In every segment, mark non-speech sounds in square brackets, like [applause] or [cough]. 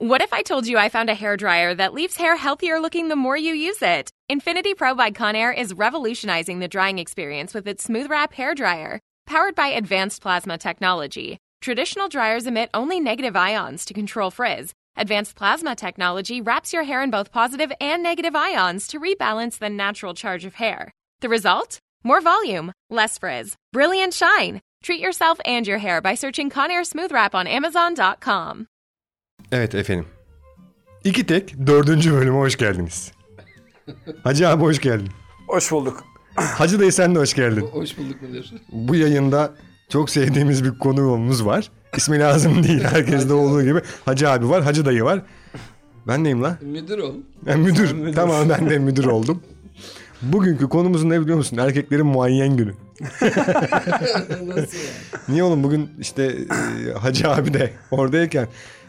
What if I told you I found a hair dryer that leaves hair healthier looking the more you use it? Infinity Pro by Conair is revolutionizing the drying experience with its smooth wrap hair dryer. Powered by advanced plasma technology, traditional dryers emit only negative ions to control frizz. Advanced plasma technology wraps your hair in both positive and negative ions to rebalance the natural charge of hair. The result? More volume, less frizz, brilliant shine. Treat yourself and your hair by searching Conair Smooth Wrap on Amazon.com. Evet efendim. İki tek dördüncü bölüme hoş geldiniz. Hacı abi hoş geldin. Hoş bulduk. Hacı dayı sen de hoş geldin. Hoş bulduk müdür. Bu yayında çok sevdiğimiz bir konuğumuz var. İsmi lazım değil herkeste olduğu gibi. Hacı abi var, Hacı dayı var. Ben neyim lan? Müdür ol. Ben müdür. Tamam ben de [laughs] müdür oldum. Bugünkü konumuzun ne biliyor musun? Erkeklerin muayyen günü. [laughs] Nasıl ya? Niye oğlum bugün işte e, Hacı abi de oradayken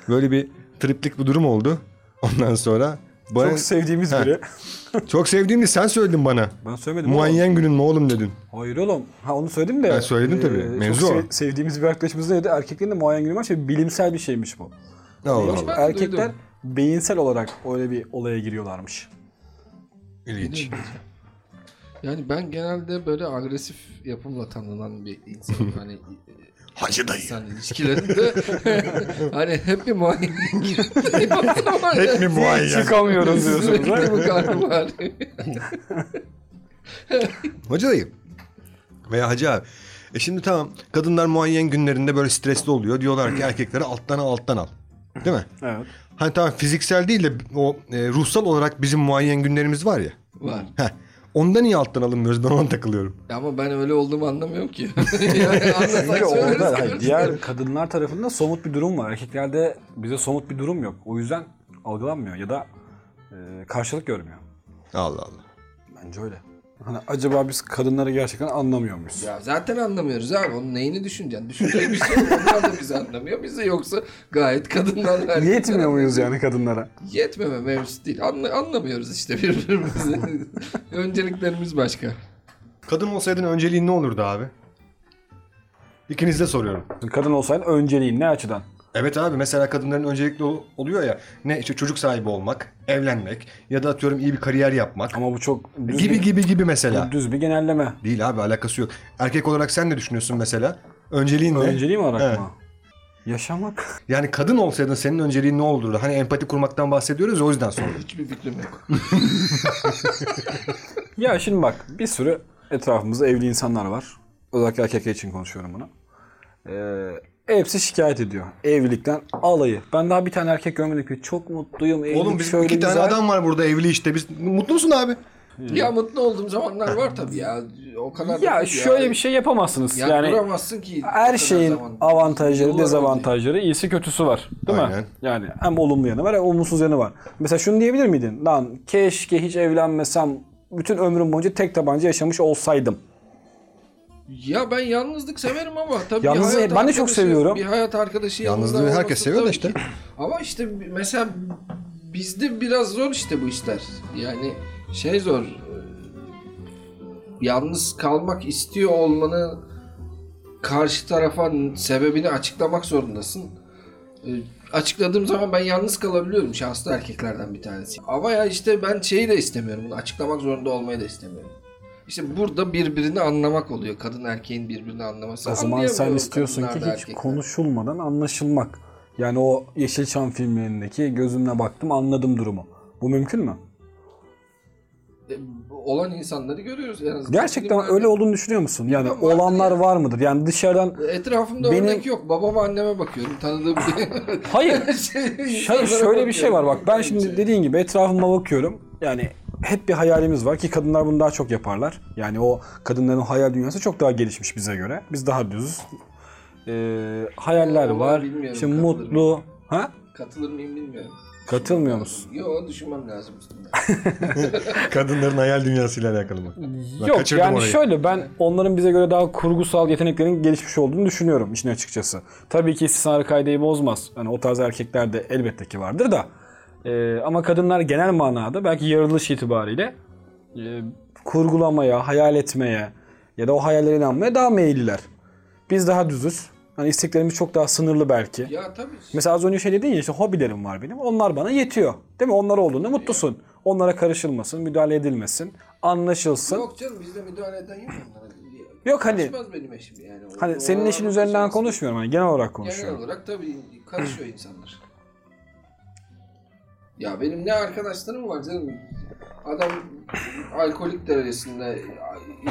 böyle bir triplik bir durum oldu. Ondan sonra bana, Çok sevdiğimiz Ha. biri. [laughs] çok sevdiğimdi sen söyledin bana. Ben söylemedim oğlum. Muayyen günün mü oğlum dedin. Hayır oğlum. Ha onu söyledim de. Ben söyledim tabii. Mevzu çok o. sev- sevdiğimiz bir arkadaşımız dedi. Erkeklerin de muayyen günü var. Şey, bilimsel bir şeymiş bu. Allah Neymiş? Allah. Erkekler duydum. beyinsel olarak öyle bir olaya giriyorlarmış. İlginç. Yani ben genelde böyle agresif yapımla tanınan bir insanım. [laughs] Hani Hacı dayı. insan ilişkilerinde [laughs] hani hep bir muayene Hep mi muayyen? Çıkamıyoruz diyorsunuz. Sürekli bu var. Hacı dayı. Veya hacı abi. E şimdi tamam kadınlar muayyen günlerinde böyle stresli oluyor. Diyorlar ki erkeklere alttan al alttan al. Değil mi? Evet. Hani tamam fiziksel değil de o e, ruhsal olarak bizim muayyen günlerimiz var ya. var. Heh. Onda niye alttan alınmıyoruz? Ben ona takılıyorum. Ama ben öyle olduğumu anlamıyorum ki. [laughs] yani anlasak orada hayır, diğer kadınlar tarafında somut bir durum var. Erkeklerde bize somut bir durum yok. O yüzden algılanmıyor ya da e, karşılık görmüyor. Allah Allah. Bence öyle. Hani acaba biz kadınları gerçekten anlamıyor muyuz? Ya zaten anlamıyoruz abi. Onun neyini düşüneceksin? Düşünecek bir şey yok. Onlar da bizi anlamıyor. Bizi yoksa gayet kadınlar erkekler Yetmiyor muyuz yani kadınlara? Yetmeme mevzusu değil. Anla- anlamıyoruz işte birbirimizi. [laughs] Önceliklerimiz başka. Kadın olsaydın önceliğin ne olurdu abi? İkinize soruyorum. Kadın olsaydın önceliğin ne açıdan? Evet abi mesela kadınların öncelikli ol- oluyor ya. Ne işte çocuk sahibi olmak, evlenmek ya da atıyorum iyi bir kariyer yapmak. Ama bu çok düz gibi bir, gibi gibi mesela. düz bir genelleme. Değil abi alakası yok. Erkek olarak sen ne düşünüyorsun mesela? Önceliğin ne? Önceliğim olarak Evet. mı? Yaşamak. [laughs] Yani kadın olsaydın senin önceliğin ne olurdu? Hani empati kurmaktan bahsediyoruz o yüzden sordum. Hiçbir fikrim yok. [laughs] Ya şimdi bak bir sürü etrafımızda evli insanlar var. Özellikle erkekler için konuşuyorum bunu. Ee, hepsi şikayet ediyor. Evlilikten alayı. Ben daha bir tane erkek görmedim ki çok mutluyum. Evlilik Oğlum bizim şöyle iki tane güzel. adam var burada evli işte. Biz mutlu musun abi? ya mutlu olduğum zamanlar var tabii ya. O kadar da Ya değil şöyle bir şey yapamazsınız. Ya yani duramazsın ki. o her kadar şeyin zaman. avantajları, Yıllar dezavantajları, iyisi kötüsü var. Değil Aynen. mi? Yani hem olumlu yanı var hem olumsuz yanı var. Mesela şunu diyebilir miydin? Lan keşke hiç evlenmesem, bütün ömrüm boyunca tek tabanca yaşamış olsaydım. Ya ben yalnızlık severim ama tabii Yalnızlığı hayat ben de çok arkadaşı- seviyorum. Bir hayat arkadaşı Yalnızlığı herkes olması seviyor da tabii işte. ki. Ama işte mesela bizde biraz zor işte bu işler. Yani şey zor. e, Yalnız kalmak istiyor olmanı karşı tarafa sebebini açıklamak zorundasın. E, Açıkladığım zaman ben yalnız kalabiliyorum şanslı erkeklerden bir tanesi. Ama ya işte ben şeyi de istemiyorum. Bunu açıklamak zorunda olmayı da istemiyorum. İşte burada birbirini anlamak oluyor. Kadın erkeğin birbirini anlaması. O zaman sen istiyorsun ki hiç erkekler. konuşulmadan anlaşılmak. Yani o Yeşilçam filmlerindeki gözümle baktım anladım durumu. Bu mümkün mü? E, olan insanları görüyoruz en azından. Gerçekten Filmlerde. öyle olduğunu düşünüyor musun? Yani Bilmiyorum, olanlar ya. var mıdır? Yani dışarıdan Etrafımda Benim- örnek yok. Babama anneme bakıyorum. Tanıdığım. Hayır. [laughs] Şey, Şöyle, şöyle bir şey var bakıyorum. bak ben şimdi dediğin gibi etrafıma bakıyorum. Yani hep bir hayalimiz var ki kadınlar bunu daha çok yaparlar. Yani o kadınların hayal dünyası çok daha gelişmiş bize göre. Biz daha düz. Ee, hayaller Vallahi var. bilmiyorum İşte katılır mutlu. Ha? Katılır mıyım bilmiyorum. Katılmıyor musun? Yok düşünmem lazım üstünde. [laughs] Kadınların hayal dünyasıyla alakalı mı? Ben Yok kaçırdım yani orayı. şöyle ben onların bize göre daha kurgusal yeteneklerin gelişmiş olduğunu düşünüyorum işin açıkçası. Tabii ki istisnai kaideyi bozmaz. Hani o tarz erkekler de elbette ki vardır da. Ee, ama kadınlar genel manada belki yaratılış itibariyle e, kurgulamaya, hayal etmeye ya da o hayallere inanmaya daha meyilliler. Biz daha düzüz. Hani isteklerimiz çok daha sınırlı belki. ya tabii. Mesela az önce şey dedin ya işte hobilerim var benim. Onlar bana yetiyor. Değil mi? Onlar olduğunda mutlusun. Onlara karışılmasın, müdahale edilmesin, anlaşılsın. Yok canım bizde müdahale eden yok onlara. Yok hani Karışmaz benim eşim yani. O- hani o senin eşin üzerinden konuşmuyorum hani genel olarak Genel konuşuyorum. olarak tabii karışıyor insanlar. Ya benim ne arkadaşlarım var canım. Adam alkolik derecesinde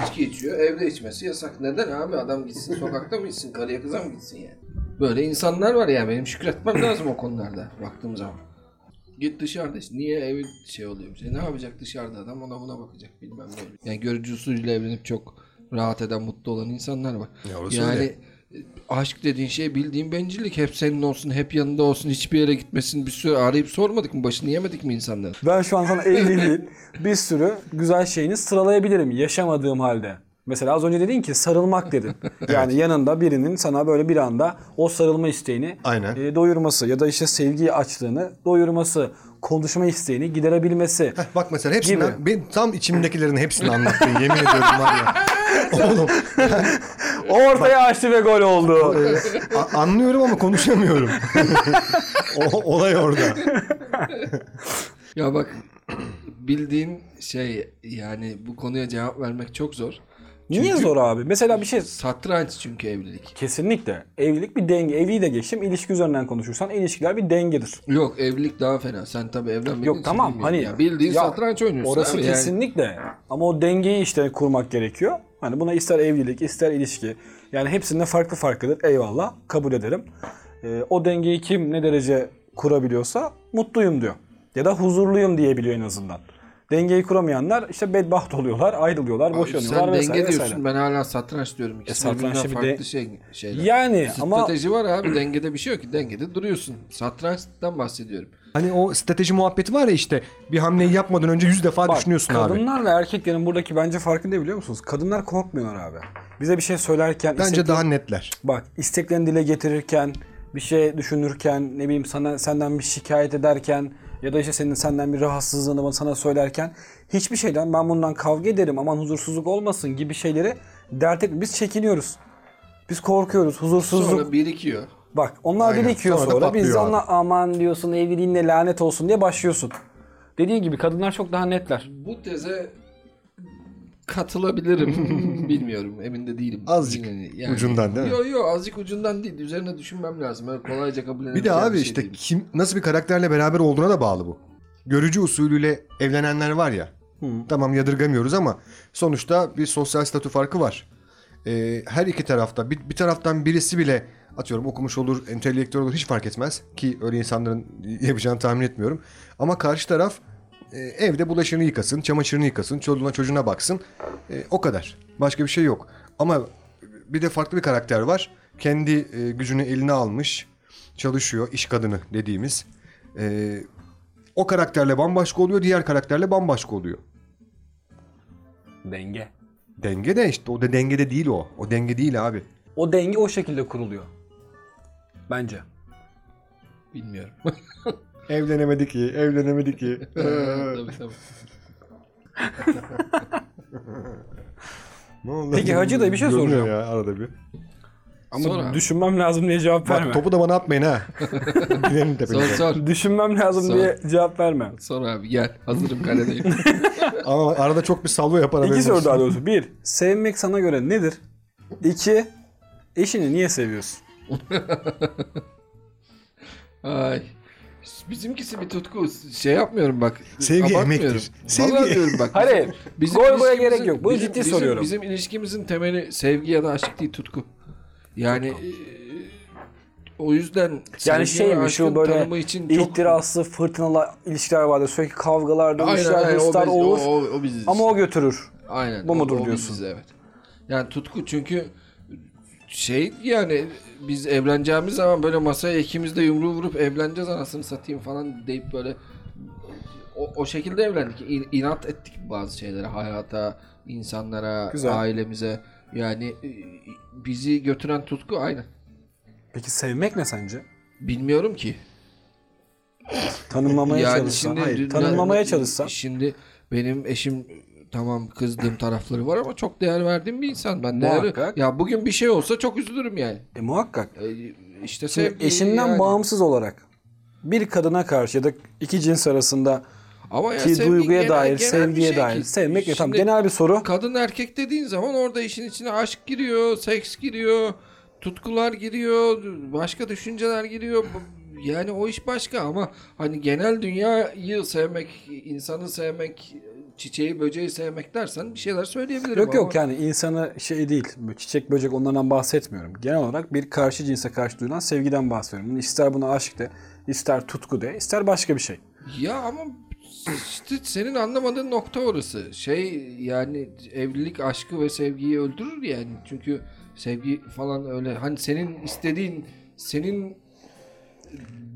içki içiyor. Evde içmesi yasak. Neden abi? Adam gitsin sokakta mı içsin? Karıya kıza mı gitsin yani? Böyle insanlar var ya benim şükretmem lazım o konularda baktığım zaman. Git dışarıda işte. Niye evi şey oluyormuş? E ne yapacak dışarıda adam ona buna bakacak bilmem ne. Yani görücü usulüyle evlenip çok rahat eden mutlu olan insanlar var. Ya yani öyle. Aşk dediğin şey bildiğin bencillik. Hep senin olsun, hep yanında olsun, hiçbir yere gitmesin. Bir sürü arayıp sormadık mı? Başını yemedik mi insanların? Ben şu an sana evliliğin [laughs] bir sürü güzel şeyini sıralayabilirim yaşamadığım halde. Mesela az önce dedin ki sarılmak dedin. [laughs] Yani yanında birinin sana böyle bir anda o sarılma isteğini Aynen. e, doyurması ya da işte sevgi açlığını doyurması, konuşma isteğini giderebilmesi. Heh, bak mesela hepsinden Gibi. ben tam içimdekilerin hepsini anlattın yemin ediyorum var ya. [laughs] Oğlum [laughs] Ortaya açtı ve gol oldu. a- anlıyorum ama konuşamıyorum. [laughs] o, olay orada. Ya bak bildiğin şey yani bu konuya cevap vermek çok zor. Niye Çünkü zor abi? Mesela bir şey Satranç çünkü evlilik. Kesinlikle. Evlilik bir denge. Evliliği de geçtim. İlişki üzerinden konuşursan ilişkiler bir dengedir. Yok evlilik daha fena. Sen tabii evlenmediğin Yok tamam hani Ya bildiğin ya satranç oynuyorsun Orası abi yani. kesinlikle. Ama o dengeyi işte kurmak gerekiyor. Hani buna ister evlilik, ister ilişki. Yani hepsinde farklı farklıdır. Eyvallah. Kabul ederim. Ee, o dengeyi kim ne derece kurabiliyorsa mutluyum diyor. Ya da huzurluyum diyebiliyor en azından. Dengeyi kuramayanlar işte bedbaht oluyorlar, ayrılıyorlar, boşanıyorlar Sen vesaire denge diyorsun. vesaire. Ben hala satranç diyorum. İkisi satrançta birbirinden bir farklı de- şey, şeyler. Yani ama Strateji var abi. [clears throat] Dengede bir şey yok ki. Dengede duruyorsun. Satrançtan bahsediyorum. Hani o strateji muhabbeti var ya işte bir hamleyi yapmadan önce yüz defa Bak, düşünüyorsun abi. kadınlarla erkeklerin buradaki bence farkı ne biliyor musunuz? Kadınlar korkmuyorlar abi. Bize bir şey söylerken Bence istekleri- daha netler. Bak isteklerini dile getirirken, bir şey düşünürken, ne bileyim sana senden bir şikayet ederken ya da işte senin senden bir rahatsızlığını bana sana söylerken hiçbir şeyden ben bundan kavga ederim aman huzursuzluk olmasın gibi şeyleri dert etme. Biz çekiniyoruz. Biz korkuyoruz. Huzursuzluk. Sonra birikiyor. Bak onlar Aynen. birikiyor Sonra sonra. Biz ona aman diyorsun evliliğinle lanet olsun diye başlıyorsun. Dediğin gibi kadınlar çok daha netler. Bu teze katılabilirim. [laughs] Bilmiyorum. Emin de değilim. Azıcık Yani- ucundan değil mi? Yok yok azıcık ucundan değil. Üzerine düşünmem lazım. Öyle kolayca kabul Bir de abi şey işte değil. kim nasıl bir karakterle beraber olduğuna da bağlı bu. Görücü usulüyle evlenenler var ya. Tamam yadırgamıyoruz ama sonuçta bir sosyal statü farkı var. Ee, her iki tarafta bir, bir taraftan birisi bile atıyorum okumuş olur, entelektüel olur hiç fark etmez ki öyle insanların [laughs] yapacağını tahmin etmiyorum. Ama karşı taraf e, evde bulaşığını yıkasın, çamaşırını yıkasın, çoluğuna çocuğuna baksın. E, o kadar. Başka bir şey yok. Ama bir de farklı bir karakter var. Kendi e, gücünü eline almış, çalışıyor, iş kadını dediğimiz. E, o karakterle bambaşka oluyor, diğer karakterle bambaşka oluyor. Denge. Denge de işte o da dengede değil o. O denge değil abi. O denge o şekilde kuruluyor. Bence. Bilmiyorum. [laughs] Evlenemedi ki, evlenemedi ki. [laughs] tabii tabii. [laughs] ne oldu? Peki Hacı da bir şey Görünüyor soracağım. ya arada bir. Ama Sor abi. düşünmem lazım diye cevap verme. Bak topu da bana atmayın ha. [laughs] Gidelim Sor tepenize. sor. Düşünmem lazım Sor. diye cevap verme. Sor abi gel. Hazırım kaledeyim. Ama arada çok bir salvo yapar. İki haberiniz soru olsun. daha doğrusu. Bir, sevmek sana göre nedir? İki, eşini niye seviyorsun? Ay. Bizimkisi bir tutku. Şey yapmıyorum bak. Sevgi emektir. Sevgi- Vallahi diyorum bak. [laughs] Hayır, Bizim gol goya gerek yok. Bunu ciddi bizim- soruyorum. Bizim ilişkimizin temeli sevgi ya da aşk değil tutku. Yani e, o yüzden Yani şey mi şu böyle tanımı için çok... ihtiraslı, fırtınalı ilişkiler vardır. Sürekli kavgalar, dövüşler, o, hırslar olur. o, o, o biziz Ama işte. o götürür. Aynen. bu o- mudur o diyorsun? biziz, evet. Yani tutku çünkü şey yani biz evleneceğimiz zaman böyle masaya ikimiz de yumruğu vurup evleneceğiz anasını satayım falan deyip böyle o, o şekilde evlendik. İn- inat ettik bazı şeylere hayata, insanlara, Güzel. ailemize. Yani e, bizi götüren tutku aynı. Peki sevmek ne sence? Bilmiyorum ki. Tanımlamaya çalışsan. Hayır, dünya- tanımlamaya çalışsan. Şimdi benim eşim tamam kızdığım tarafları var ama çok değer verdiğim bir insan. Ben değer Muhakkak. ya bugün bir şey olsa çok üzülürüm yani. E, muhakkak. E, işte sevgi eşinden yani. bağımsız olarak bir kadına karşı ya da iki cins arasında ama ya ki sevgi duyguya genel- dair, genel sevgiye şey dair. ki. Sevmek? Tamam Şimdi genel bir soru. Kadın erkek dediğin zaman orada işin içine aşk giriyor, seks giriyor, tutkular giriyor, başka düşünceler giriyor. Yani o iş başka ama hani genel dünyayı sevmek, insanı sevmek, çiçeği böceği sevmek dersen bir şeyler söyleyebilirim. Yok yok ama- yani insanı şey değil. Çiçek böcek onlardan bahsetmiyorum. Genel olarak bir karşı cinse karşı duyulan sevgiden bahsediyorum. İster buna aşk de, ister tutku de, ister başka bir şey. Ya ama işte senin anlamadığın nokta orası. Şey yani evlilik aşkı ve sevgiyi öldürür yani. Çünkü sevgi falan öyle hani senin istediğin senin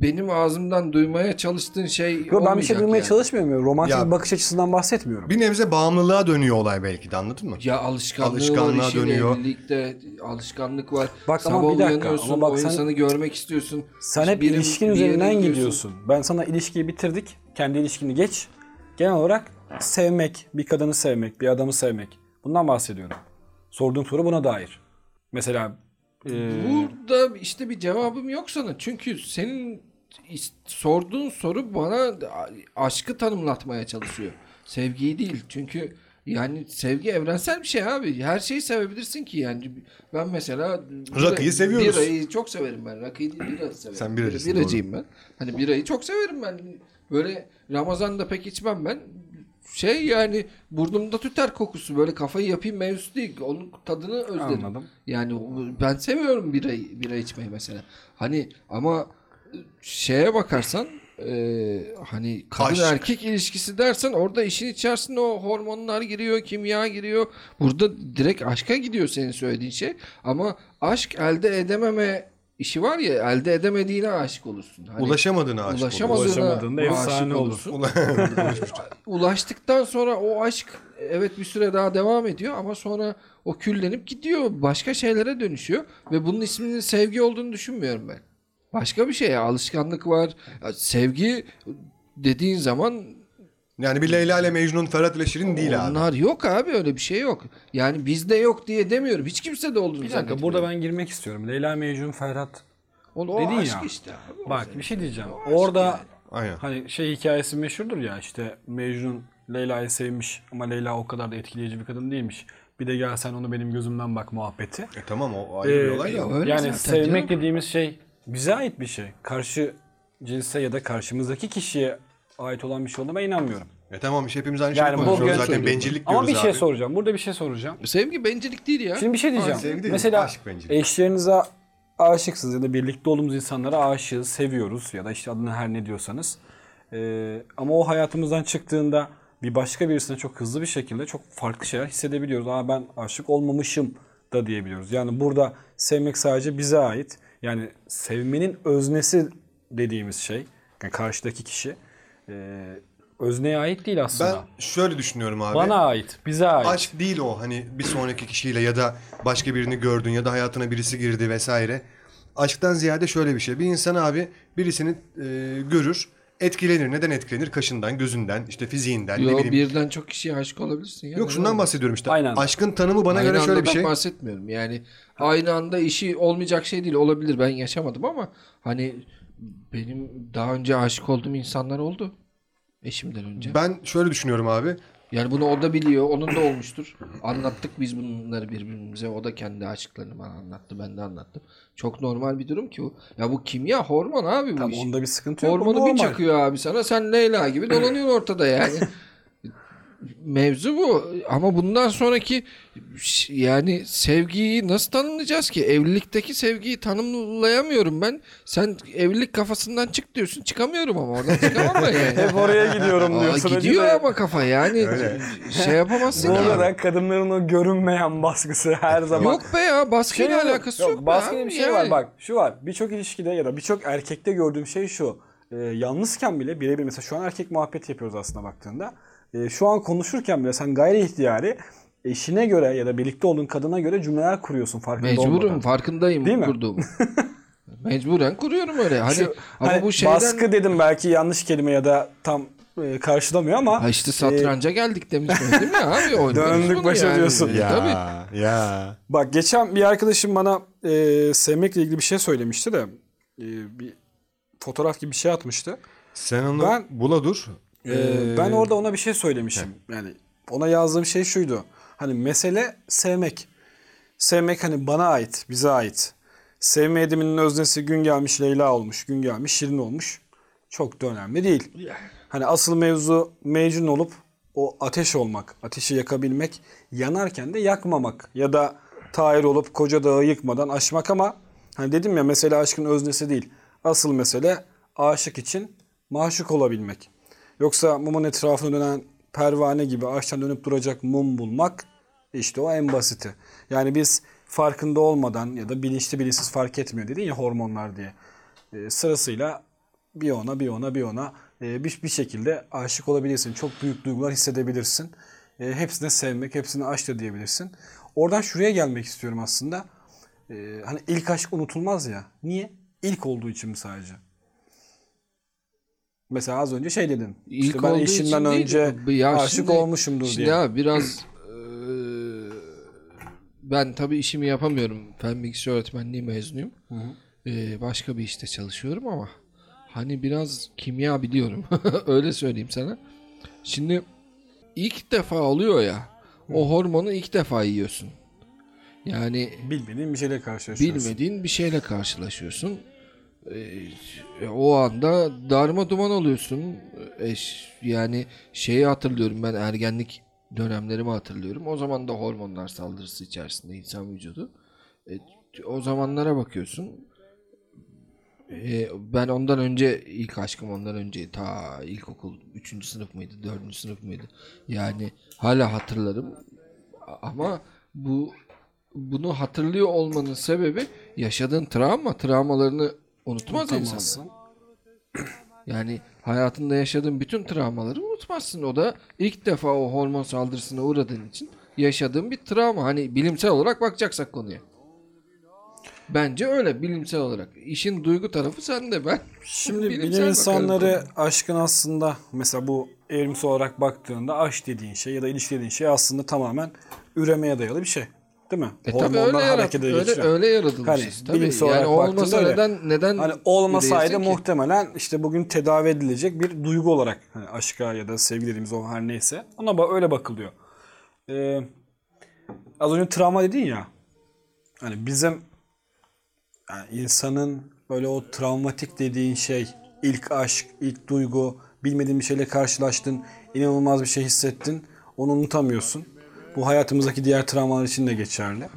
benim ağzımdan duymaya çalıştığın şey Yo, ben bir şey duymaya yani. çalışmıyorum. Romantik Ya- bir bakış açısından bahsetmiyorum. Bir nebze bağımlılığa dönüyor olay belki de anladın mı? Ya alışkanlığı Alışkanlığa var işin dönüyor. evlilikte alışkanlık var. Bak ama Sabah bir dakika, uyanıyorsun ama bak o sen- insanı görmek istiyorsun. Sen hep Birim- ilişkin bir yere üzerinden gidiyorsun. gidiyorsun. Ben sana ilişkiyi bitirdik. Kendi ilişkini geç. Genel olarak sevmek, bir kadını sevmek, bir adamı sevmek. Bundan bahsediyorum. Sorduğum soru buna dair. Mesela e, Burada işte bir cevabım yok sana. Çünkü senin sorduğun soru bana aşkı tanımlatmaya çalışıyor. Sevgiyi değil. Çünkü yani sevgi evrensel bir şey abi. Her şeyi sevebilirsin ki yani. Ben mesela Rakıyı seviyoruz. Birayı çok severim ben. Rakıyı değil bira severim. Sen biracısın, Biracıyım ben. Hani birayı çok severim ben. Böyle Ramazan'da pek içmem ben. Şey yani burnumda tüter kokusu böyle kafayı yapayım mevzusu değil. Onun tadını özlerim. Anladım. Yani ben seviyorum birayı, bira içmeyi mesela. Hani ama şeye bakarsan e, hani kadın Aşk. erkek ilişkisi dersen orada işin içerisinde o hormonlar giriyor, kimya giriyor. Burada direkt aşka gidiyor senin söylediğin şey. Ama aşk elde edememe işi var ya elde edemediğine aşık olursun. Hani Ulaşamadığına aşık ulaşamadığına Ulaşamadığında aşık efsane olur. olursun. [laughs] Ulaştıktan sonra o aşk evet bir süre daha devam ediyor ama sonra o küllenip gidiyor. Başka şeylere dönüşüyor ve bunun isminin sevgi olduğunu düşünmüyorum ben. Başka bir şey ya alışkanlık var. Ya Sevgi dediğin zaman Yani bir Leyla ile Mecnun, Ferhat ile Şirin değil abi. onlar yok abi öyle bir şey yok. Yani bizde yok diye demiyorum. Hiç kimse de olduğunu bir dakika burada ben girmek istiyorum. Leyla Mecnun Ferhat. o, o dedin aşk ya. işte. abi. Bak bir şey diyeceğim. Orada Aynen. hani şey hikayesi meşhurdur ya işte Mecnun Leyla'yı sevmiş ama Leyla o kadar da etkileyici bir kadın değilmiş. Bir de gel sen onu benim gözümden bak muhabbeti. E tamam o ayrı bir Ee, olay da. öyle yani sevmek canım. dediğimiz şey bize ait bir şey. Karşı cinse ya da karşımızdaki kişiye ait olan bir şey olduğuna ben inanmıyorum. E tamam işte hepimiz aynı şeyi Yani konuşuyoruz bugün zaten bencillik diyoruz Ama bir şey abi. soracağım. Burada bir şey soracağım. Sevgi bencillik değil ya. Şimdi bir şey diyeceğim. sevgi değil, Mesela aşk bencillik. eşlerinize aşıksınız ya da birlikte olduğumuz insanlara aşığız, seviyoruz ya da işte adını her ne diyorsanız. Ee, ama o hayatımızdan çıktığında bir başka birisine çok hızlı bir şekilde çok farklı şeyler hissedebiliyoruz. Aa ben aşık olmamışım da diyebiliyoruz. Yani burada sevmek sadece bize ait. Yani sevmenin öznesi dediğimiz şey, yani karşıdaki kişi e, özneye ait değil aslında. Ben şöyle düşünüyorum abi. Bana ait, bize ait. Aşk değil o hani bir sonraki kişiyle ya da başka birini gördün ya da hayatına birisi girdi vesaire. Aşktan ziyade şöyle bir şey. Bir insan abi birisini e, görür, etkilenir. Neden etkilenir? Kaşından, gözünden, işte fiziğinden, ne Yo, bileyim. birden çok kişiye aşık olabilirsin. Ya. Yok Ne şundan bahsediyorum işte. Aynen. Aşkın tanımı bana Aynı göre şöyle bir şey. bahsetmiyorum. Yani aynı anda işi olmayacak şey değil. Olabilir ben yaşamadım ama hani benim daha önce aşık olduğum insanlar oldu. Eşimden önce. Ben şöyle düşünüyorum abi. Yani bunu o da biliyor. Onun da olmuştur. Anlattık biz bunları birbirimize. O da kendi aşklarını bana anlattı. Ben de anlattım. Çok normal bir durum ki bu. Ya bu kimya hormon abi bu Tamam, iş. onda bir sıkıntı yok. bu Hormonu bir normal. çakıyor abi sana. Sen Leyla gibi dolanıyorsun ortada yani. [laughs] mevzu bu. Ama bundan sonraki yani sevgiyi nasıl tanımlayacağız ki? Evlilikteki sevgiyi tanımlayamıyorum ben. Sen evlilik kafasından çık diyorsun. Çıkamıyorum ama oradan çıkamam ben yani. [laughs] Hep oraya gidiyorum Aa, diyorsun. hacı gidiyor ama kafa yani şey yapamazsın Bu arada kadınların o görünmeyen baskısı her zaman. Yok be ya baskıyla Şey yok, alakası yok. be Baskı bir şey yani. var bak şu var birçok ilişkide ya da birçok erkekte gördüğüm şey şu. Ee, yalnızken bile birebir mesela şu an erkek muhabbet yapıyoruz aslında baktığında. Ee, şu an konuşurken bile sen gayri ihtiyari eşine göre ya da birlikte olduğun kadına göre cümleler kuruyorsun farkında Mecburum olmadan. farkındayım Değil mi? kurduğum. [laughs] Mecburen kuruyorum öyle. Hani Şu- ama hani bu şeyden Baskı dedim belki yanlış kelime ya da tam e, karşılamıyor ama ha işte satranca geldik demiştim değil mi abi? [laughs] Oynuyoruz Döndük başa diyorsun. Ya. Tabii. ya. Bak geçen bir arkadaşım bana e, sevmekle ilgili bir şey söylemişti de e, bir fotoğraf gibi bir şey atmıştı. Sen onu Ben- bula dur. Ee, ben orada ona bir şey söylemişim. Yani ona yazdığım şey şuydu. Hani mesele sevmek. Sevmek hani bana ait, bize ait. Sevme ediminin öznesi gün gelmiş Leyla olmuş, gün gelmiş Şirin olmuş. Çok da önemli değil. Hani asıl mevzu mecnun olup o ateş olmak, ateşi yakabilmek, yanarken de yakmamak ya da tahir olup koca dağı yıkmadan aşmak ama hani dedim ya mesele aşkın öznesi değil. Asıl mesele aşık için maşuk olabilmek. Yoksa mumun etrafına dönen pervane gibi ağaçtan dönüp duracak mum bulmak işte o en basiti. Yani biz farkında olmadan ya da bilinçli bilinçsiz fark etmiyor dedin ya hormonlar diye. Ee, sırasıyla bir ona bir ona bir ona e, bir, bir şekilde aşık olabilirsin. Çok büyük duygular hissedebilirsin. E, hepsine sevmek, hepsine aşk diyebilirsin. Oradan şuraya gelmek istiyorum aslında. E, hani ilk aşk unutulmaz ya. Niye? İlk olduğu için mi sadece? Mesela az önce şey dedin. İlk işte ben eşimden önce ya aşık şimdi- olmuşumdur Şimdi diye. abi biraz eee, ben tabii işimi yapamıyorum. Fen bilgisi öğretmenliği mezunuyum. Eee, başka bir işte çalışıyorum ama hani biraz kimya biliyorum. [laughs] Öyle söyleyeyim sana. Şimdi ilk defa oluyor ya. O hormonu ilk defa yiyorsun. Yani Bilmediğin bir şeyle karşılaşıyorsun. bilmediğin bir şeyle karşılaşıyorsun. Ee, o anda darma duman oluyorsun. Ş- yani şeyi hatırlıyorum ben ergenlik dönemlerimi hatırlıyorum. O zaman da hormonlar saldırısı içerisinde insan vücudu. E, o zamanlara bakıyorsun. E, ben ondan önce ilk aşkım ondan önce ta ilkokul 3. sınıf mıydı 4. sınıf mıydı? Yani hala hatırlarım. Ama bu bunu hatırlıyor olmanın sebebi yaşadığın travma. Travmalarını unutmaz insan. [clears throat] Yani hayatında yaşadığın bütün travmaları unutmazsın. O da ilk defa o hormon saldırısına uğradığın için yaşadığın bir travma. Hani bilimsel olarak bakacaksak konuya. Bence öyle bilimsel olarak. İşin duygu tarafı sende ben. [laughs] Şimdi bilim insanları aşkın aslında mesela bu evrimsel olarak baktığında aşk dediğin şey ya da ilişki dediğin şey aslında tamamen üremeye dayalı bir şey. Değil mi? E tabii öyle, yarat, öyle, öyle yaratılmışız. Hani tabii. bilimsel Yani olmasa öyle. neden neden Hani olmasaydı üreyesin ki? muhtemelen işte bugün tedavi edilecek bir duygu olarak hani aşka ya da sevgi dediğimiz o her neyse ona öyle bakılıyor. Ee, az önce travma dedin ya. Hani bizim yani insanın böyle o travmatik dediğin şey ilk aşk, ilk duygu, bilmediğin bir şeyle karşılaştın, inanılmaz bir şey hissettin, onu unutamıyorsun. Bu hayatımızdaki diğer travmalar için de geçerli.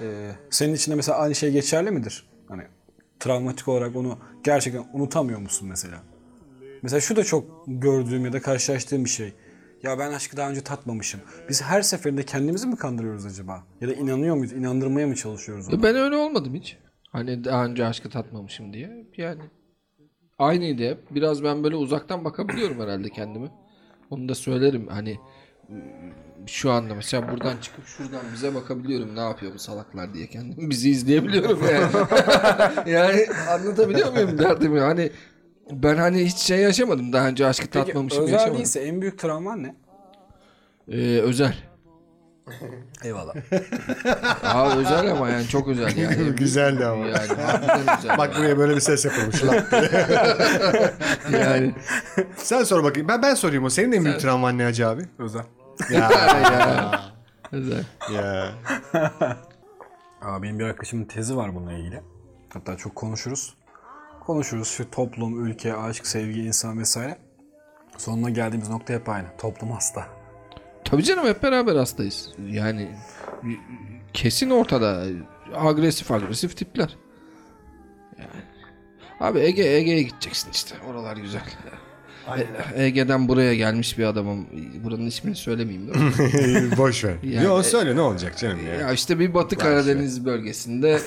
Ee, senin için de mesela aynı şey geçerli midir? Hani travmatik olarak onu gerçekten unutamıyor musun mesela? Mesela şu da çok gördüğüm ya da karşılaştığım bir şey. Ya ben aşkı daha önce tatmamışım. Biz her seferinde kendimizi mi kandırıyoruz acaba? Ya da inanıyor muyuz? İnandırmaya mı çalışıyoruz onu? E Ben öyle olmadım hiç. Hani daha önce aşkı tatmamışım diye. Yani aynıydı hep. Biraz ben böyle uzaktan bakabiliyorum herhalde kendime. Onu da söylerim. Hani şu anda mesela buradan çıkıp şuradan bize bakabiliyorum ne yapıyor bu salaklar diye kendim bizi izleyebiliyorum yani. [laughs] yani anlatabiliyor muyum derdimi? Hani ben hani hiç şey yaşamadım. Daha önce aşkı Peki tatmamışım özel yaşamadım. değilse en büyük travman ne? Ee, özel. [laughs] Eyvallah. [laughs] Aa özel ama yani çok özel yani. Güzeldi ama. Yani güzel. Bak buraya böyle bir ses yapılmış. lan. yani. Sen sor bakayım. Ben ben sorayım o. Senin en büyük travman ne Hacı abi? özel. Ya. ya. Özel. ya. Aa, benim bir arkadaşımın tezi var bununla ilgili. Hatta çok konuşuruz. Konuşuruz şu toplum, ülke, aşk, sevgi, insan vesaire. Sonuna geldiğimiz nokta hep aynı. Toplum hasta. Tabii canım hep beraber hastayız. Yani kesin ortada agresif agresif tipler. Yani. Abi Ege Ege'ye gideceksin işte. Oralar güzel. E- Ege'den buraya gelmiş bir adamım. Buranın ismini söylemeyeyim? [laughs] Boş ver. Yani- Yo söyle ne olacak canım ya. ya işte bir Batı Karadeniz bölgesinde e,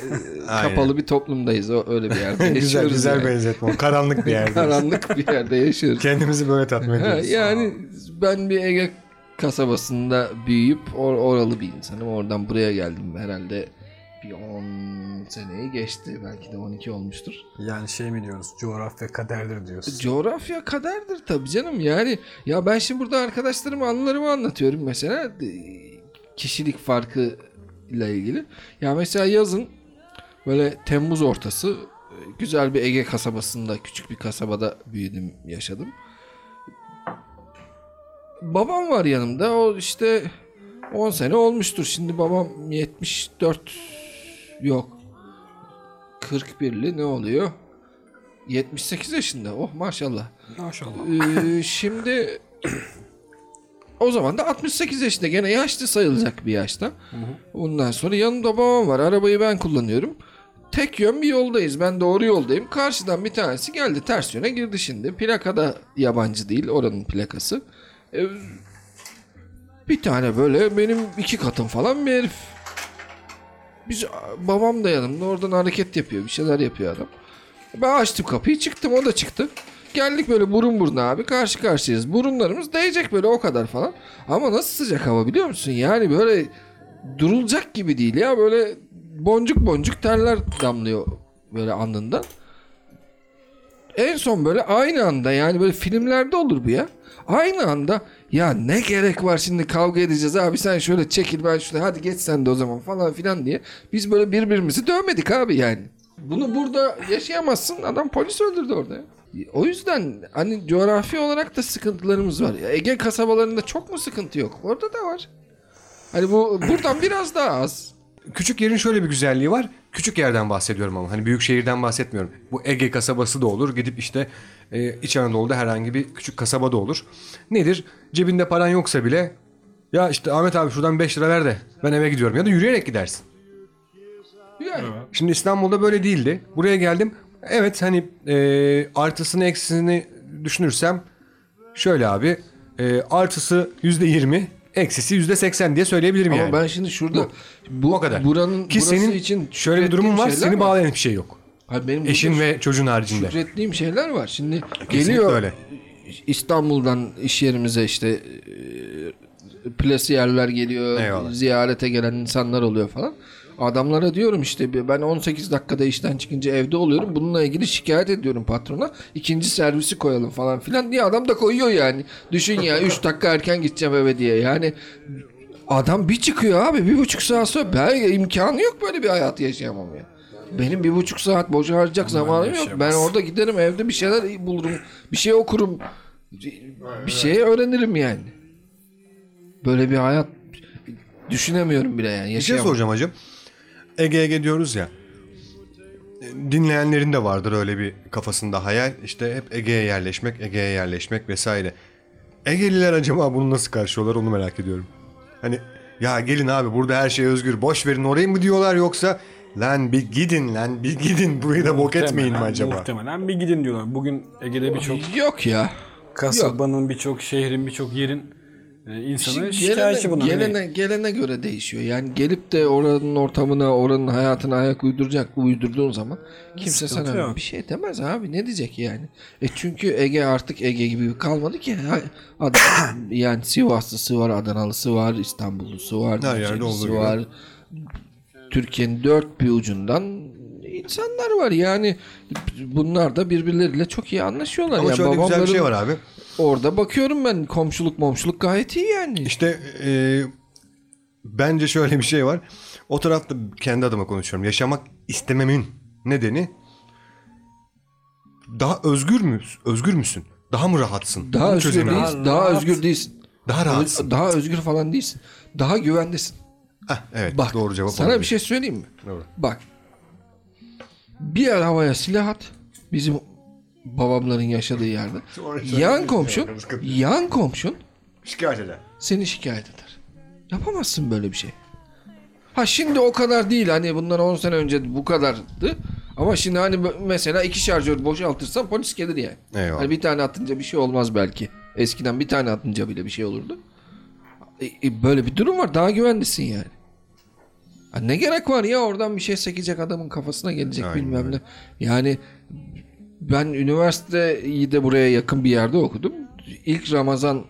[laughs] kapalı bir toplumdayız. O öyle bir yerde [laughs] yaşıyoruz. güzel güzel yani. benzetme. Karanlık bir yerde. Karanlık bir yerde yaşıyoruz. Kendimizi böyle tatmin Ha, ediyoruz. yani ben bir Ege kasabasında büyüyüp or- oralı bir insanım. Oradan buraya geldim herhalde bir 10 seneyi geçti. Belki de 12 olmuştur. Yani şey mi diyoruz? Coğrafya kaderdir diyoruz. Coğrafya kaderdir tabii canım. Yani ya ben şimdi burada arkadaşlarıma anılarımı anlatıyorum mesela. e, Kişilik farkı ile ilgili. Ya mesela yazın böyle Temmuz ortası e, güzel bir Ege kasabasında küçük bir kasabada büyüdüm yaşadım. Babam var yanımda. O işte 10 sene olmuştur. Şimdi babam 74 yok. 41'li ne oluyor? 78 yaşında. Oh maşallah. Maşallah. Ee, şimdi [clears throat] o zaman da 68 yaşında gene yaşlı sayılacak bir yaşta. Ondan sonra yanımda babam var. Arabayı ben kullanıyorum. Tek yön bir yoldayız. Ben doğru yoldayım. Karşıdan bir tanesi geldi ters yöne girdi şimdi. Plaka da yabancı değil. Oranın plakası. Ee, bir tane böyle benim iki katım falan bir herif. Biz babam da yanımda oradan hareket yapıyor. Bir şeyler yapıyor adam. Ben açtım kapıyı çıktım o da çıktı. Geldik böyle burun buruna abi karşı karşıyayız. Burunlarımız değecek böyle o kadar falan. Ama nasıl sıcak hava biliyor musun? Yani böyle durulacak gibi değil ya. Böyle boncuk boncuk terler damlıyor böyle alnından. En son böyle aynı anda yani böyle filmlerde olur bu ya. Aynı anda ya ne gerek var şimdi kavga edeceğiz abi sen şöyle çekil ben şöyle hadi geç sen de o zaman falan filan diye. Biz böyle birbirimizi dövmedik abi yani. Bunu burada yaşayamazsın adam polis öldürdü orada ya. O yüzden hani coğrafi olarak da sıkıntılarımız var. Ya Ege kasabalarında çok mu sıkıntı yok? Orada da var. Hani bu buradan biraz daha az. Küçük yerin şöyle bir güzelliği var. Küçük yerden bahsediyorum ama hani büyük şehirden bahsetmiyorum. Bu Ege kasabası da olur. Gidip işte e, İç Anadolu'da herhangi bir küçük kasaba da olur. Nedir? Cebinde paran yoksa bile ya işte Ahmet abi şuradan 5 lira ver de ben eve gidiyorum ya da yürüyerek gidersin. Yani Şimdi İstanbul'da böyle değildi. Buraya geldim. Evet hani e, artısını eksisini düşünürsem şöyle abi e, artısı yüzde yirmi eksisi yüzde seksen diye söyleyebilirim ama yani. ben şimdi şurada bu, o kadar. buranın Ki burası senin için şöyle bir durumun var seni bağlayan hiçbir şey yok. Benim Eşin burada ve çocuğun haricinde. şükrettiğim şeyler var. Şimdi Kesinlikle geliyor öyle. İstanbul'dan iş yerimize işte e, plasiyerler geliyor, Eyvallah. ziyarete gelen insanlar oluyor falan. Adamlara diyorum işte ben 18 dakikada işten çıkınca evde oluyorum. Bununla ilgili şikayet ediyorum patrona. İkinci servisi koyalım falan filan diye adam da koyuyor yani. Düşün ya 3 dakika erken gideceğim eve diye. Yani adam bir çıkıyor abi bir buçuk saat sonra ben imkanı yok böyle bir hayat yaşayamam ya. Benim bir buçuk saat boşa harcayacak zamanım yok. Ben orada giderim evde bir şeyler bulurum. Bir şey okurum. Bir şey öğrenirim yani. Böyle bir hayat düşünemiyorum bile yani. Bir şey Yaşayamam. soracağım hacım. Ege Ege diyoruz ya. E, Dinleyenlerin de vardır öyle bir kafasında hayal. İşte hep Ege'ye yerleşmek, Ege'ye yerleşmek vesaire. Egeliler acaba bunu nasıl karşılıyorlar onu merak ediyorum. Hani ya gelin abi burada her şey özgür boş verin orayı mı diyorlar yoksa lan bir gidin lan bir gidin burayı da bok etmeyin mi acaba? Muhtemelen bir gidin diyorlar. Bugün Ege'de birçok Yok ya. kasabanın, birçok şehrin, birçok yerin e, insanı Şimdi şikayetçi gelene, bundan. gelene, Hani gelene göre değişiyor. Yani gelip de oranın ortamına, oranın hayatına ayak uyduracak, uydurduğun zaman kimse Sıkıntı sana yok. bir şey demez abi. Ne diyecek yani? E çünkü Ege artık Ege gibi kalmadı ki. Adam, [coughs] yani Sivaslısı var, Adanalısı var, İstanbullusu var, Düzcelisi var. Türkiye'nin dört bir ucundan insanlar var. Yani bunlar da birbirleriyle çok iyi anlaşıyorlar. Ama yani şöyle güzel bir şey var abi. Orada bakıyorum ben komşuluk momşuluk gayet iyi yani. İşte e, bence şöyle bir şey var. O tarafta kendi adıma konuşuyorum. Yaşamak istememin nedeni daha özgür mü? Özgür müsün? Daha mı rahatsın? Daha Bunu özgür değilsin. Daha rahat. özgür değilsin. Daha rahatsın. Daha özgür falan değilsin. Daha güvendesin. Heh, evet Bak doğru cevap sana olabilir. bir şey söyleyeyim mi? Doğru. Bak. Bir yer havaya silah at. Bizim babamların yaşadığı yerde. [laughs] yan komşun, yan komşun Şikayet eder. Seni şikayet eder. Yapamazsın böyle bir şey. Ha şimdi o kadar değil hani bundan 10 sene önce bu kadardı. Ama şimdi hani mesela iki şarjör boşaltırsan polis gelir yani. Eyvallah. Hani bir tane atınca bir şey olmaz belki. Eskiden bir tane atınca bile bir şey olurdu. E, e, böyle bir durum var. Daha güvenlisin yani. Ha, ne gerek var ya oradan bir şey sekecek adamın kafasına gelecek Aynen bilmem öyle. ne. Yani ben üniversiteyi de buraya yakın bir yerde okudum. İlk Ramazan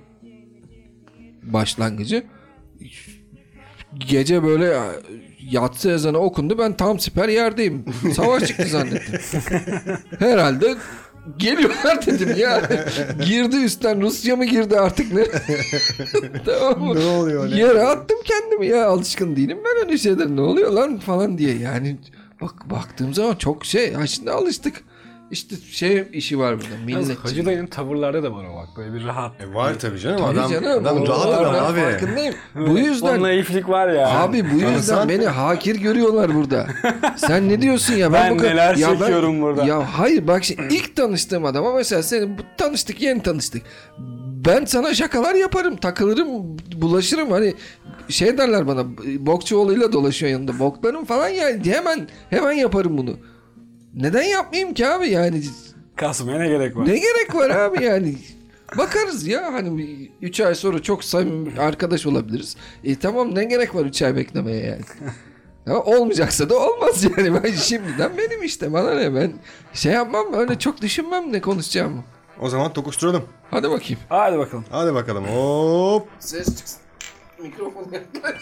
başlangıcı gece böyle yatsı ezanı okundu ben tam siper yerdeyim. Savaş çıktı zannettim. Herhalde geliyorlar dedim ya. Girdi üstten Rusya mı girdi artık ne? [laughs] tamam mı? Ne oluyor ne? Yere attım kendimi ya alışkın değilim ben öyle şeyler ne oluyor lan falan diye yani bak baktığım zaman çok şey ha şimdi alıştık işte şey işi var burada millet. Hacı dayının tavırlarda da var o bak. Böyle bir rahat. E var tabii canım. Tabii adam, canım, adam rahat adam ben abi. Farkındayım. Bu [laughs] yüzden Onunla iflik var ya. Abi bu yüzden Tanısan- beni hakir görüyorlar burada. [laughs] Sen ne diyorsun ya? Ben, Ben bu kadar- neler ya çekiyorum burada. Ya hayır bak şimdi ilk tanıştığım adama mesela seni bu- tanıştık yeni tanıştık. Ben sana şakalar yaparım, takılırım, bulaşırım. Hani şey derler bana bokçu oğluyla dolaşıyor yanında. Boklarım falan ya hemen hemen yaparım bunu. Neden yapmayayım ki abi yani? Kasmaya ne gerek var? Ne gerek var abi yani? Bakarız ya hani 3 ay sonra çok samimi arkadaş olabiliriz. E tamam ne gerek var 3 ay beklemeye yani. [laughs] Ya olmayacaksa da olmaz yani. Ben şimdiden benim işte bana ne ben şey yapmam öyle çok düşünmem ne konuşacağımı. O zaman tokuşturalım. Hadi bakayım. Hadi bakalım. Hadi bakalım. Hop. Ses çıksın. Mikrofon yaklaş.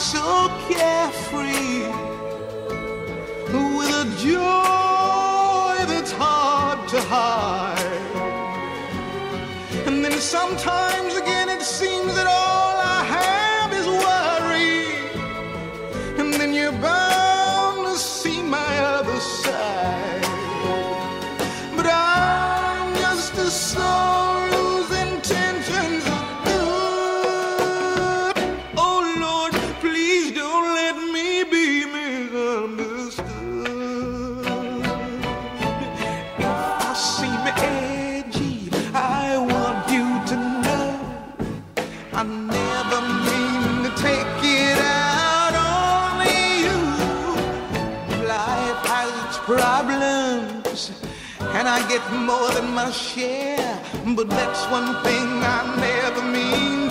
so carefree with a joy that's hard to hide. And then sometimes get more than my share. But that's one thing I never mean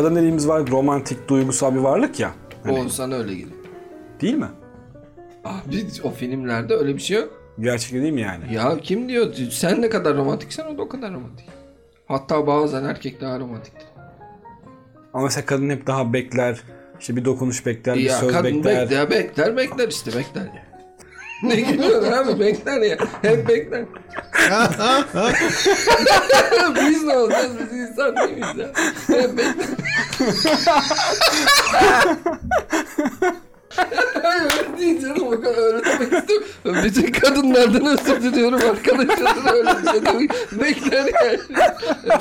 Kadın dediğimiz var romantik, duygusal bir varlık ya. O sana öyle geliyor. Değil mi? Abi o filmlerde öyle bir şey yok. Gerçek değil mi yani? Ya kim diyor sen ne kadar romantiksen o da o kadar romantik. Hatta bazen erkek daha romantiktir. Ama mesela kadın hep daha bekler. İşte bir dokunuş bekler, bir Ya söz kadın bekler. bekler, bekler, bekler işte bekler ya. [laughs] ne gülüyorsun abi bekler ya. Hep bekler. [laughs] biz ne olacağız biz insan değil miyiz ya? Hep bekler. [laughs] öyle değil canım o kadar öyle demek istiyorum. Ben bütün kadınlardan özür diliyorum arkadaşlarım öyle bir şey bekler yani.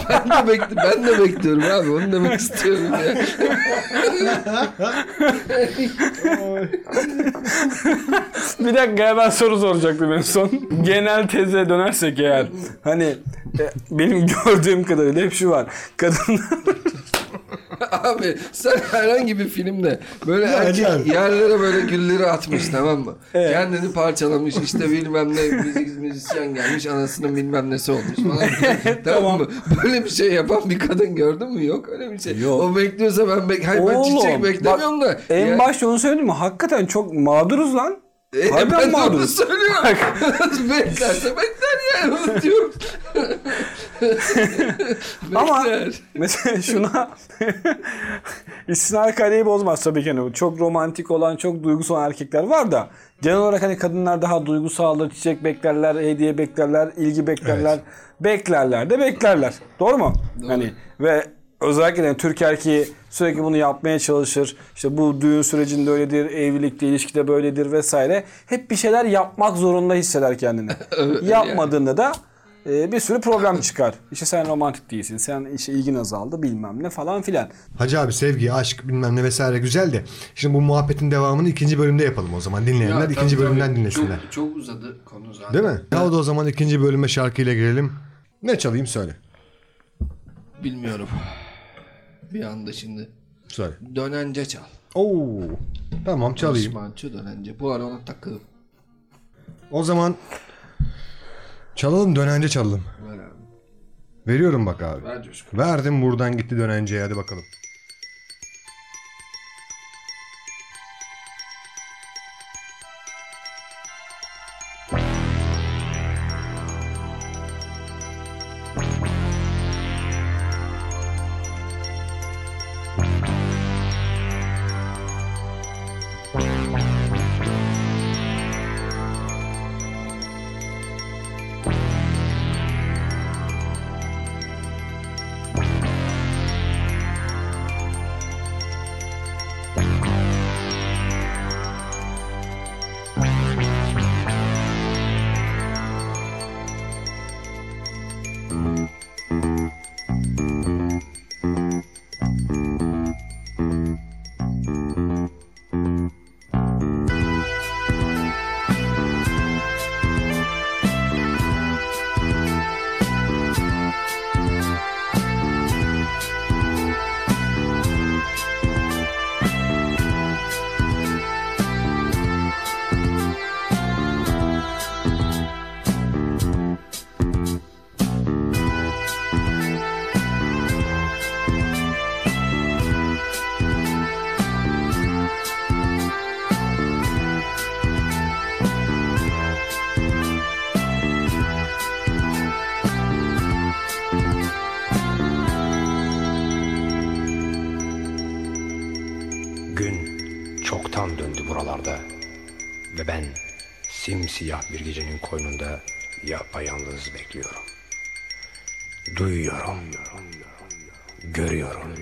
Ben de, bekli, ben de bekliyorum abi onu demek istiyorum ya. Bir dakika ya ben soru soracaktım en son. Genel teze dönersek eğer. Hani e, benim [laughs] gördüğüm kadarıyla hep şu var. Kadınlar [laughs] Abi sen herhangi bir filmde böyle erkek yerlere böyle gülleri atmış tamam mı? Evet. Kendini parçalamış işte bilmem ne müzik, müzisyen gelmiş anasının bilmem nesi olmuş falan. [laughs] tamam mı? Böyle bir şey yapan bir kadın gördün mü? Yok öyle bir şey. Yok. O bekliyorsa ben bek Hayır ben Oğlum, çiçek beklemiyorum da. En Ya- başta onu söyledim mi? Hakikaten çok mağduruz lan. E, Harbiden ben onu söylüyorum. [laughs] Beklerse bekler yani [laughs] diyorum. [laughs] Ama mesela şuna istisna kaideyi bozmaz tabii ki. Hani çok romantik olan, çok duygusal erkekler var da genel olarak hani kadınlar daha duygusaldır, çiçek beklerler, hediye beklerler, ilgi beklerler. Beklerler de beklerler. Doğru mu? Hani ve özellikle de Türk erkeği sürekli bunu yapmaya çalışır. İşte bu düğün sürecinde öyledir, evlilikte, ilişkide böyledir vesaire. Hep bir şeyler yapmak zorunda hisseder kendini. [laughs] Yapmadığında da e, bir sürü problem çıkar. İşte sen romantik değilsin, sen işte ilgin azaldı bilmem ne falan filan. Hacı abi sevgi, aşk bilmem ne vesaire güzel de. Şimdi bu muhabbetin devamını ikinci bölümde yapalım o zaman. Dinleyenler Ya, ikinci tabii, bölümden tabii. dinlesinler. Çok, çok uzadı konu zaten. Değil mi? Ya o da o zaman ikinci bölüme şarkıyla girelim. Ne çalayım söyle. Bilmiyorum. Bir anda şimdi. Söyle. Dönence çal. Oo. Tamam çalayım. Osmançı dönence. Bu ara ona takılıp. O zaman çalalım dönence çalalım. Ver abi. Veriyorum bak abi. Ver coşku. Verdim buradan gitti dönenceye hadi bakalım. Simsiyah bir gecenin koynunda yapayalnız bekliyorum. Duyuyorum, görüyorum.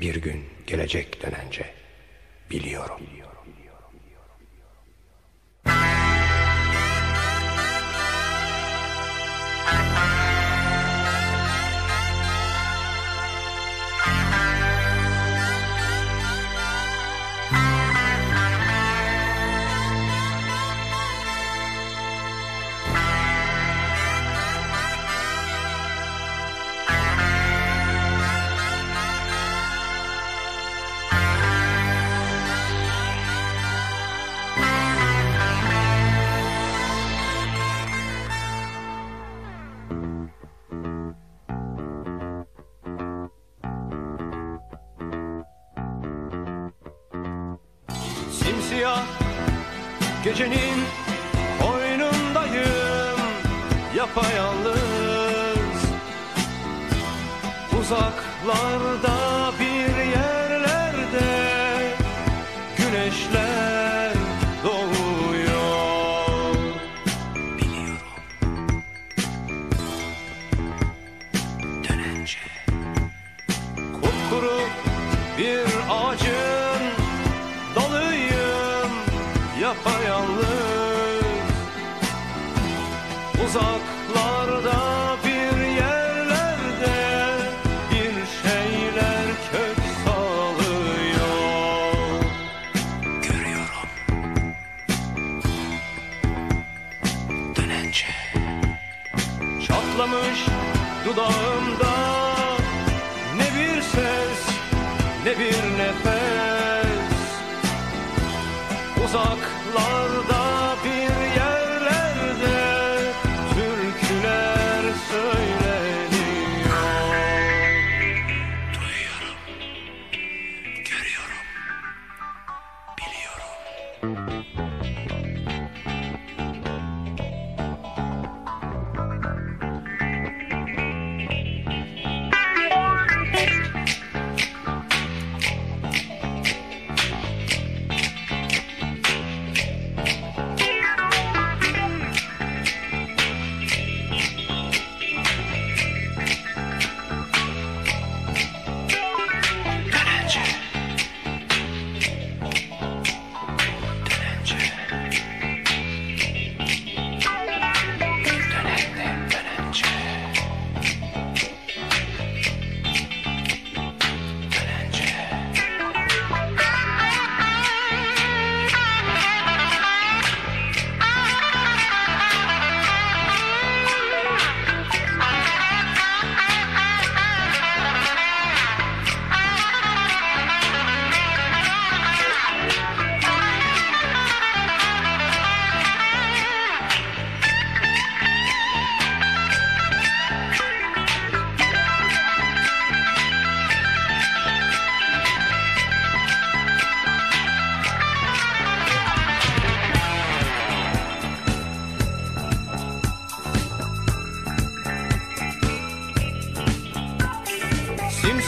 Bir gün gelecek dönence biliyorum. Simsiyah gecenin oyunundayım Yapayalnız. Uzaklarda Uzaklarda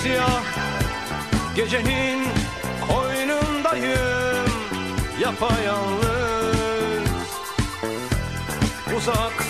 Simsiyah gecenin koynundayım Yapayalnız. Uzaklarda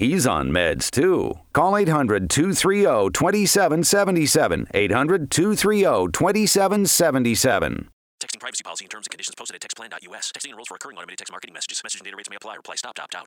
He's on meds too. Call 800 230 2777. 800 230 2777. Texting privacy policy and terms and conditions posted at textplan.us. Texting enrolls for recurring automated text marketing messages. Message and data rates may apply. Reply stop to opt out.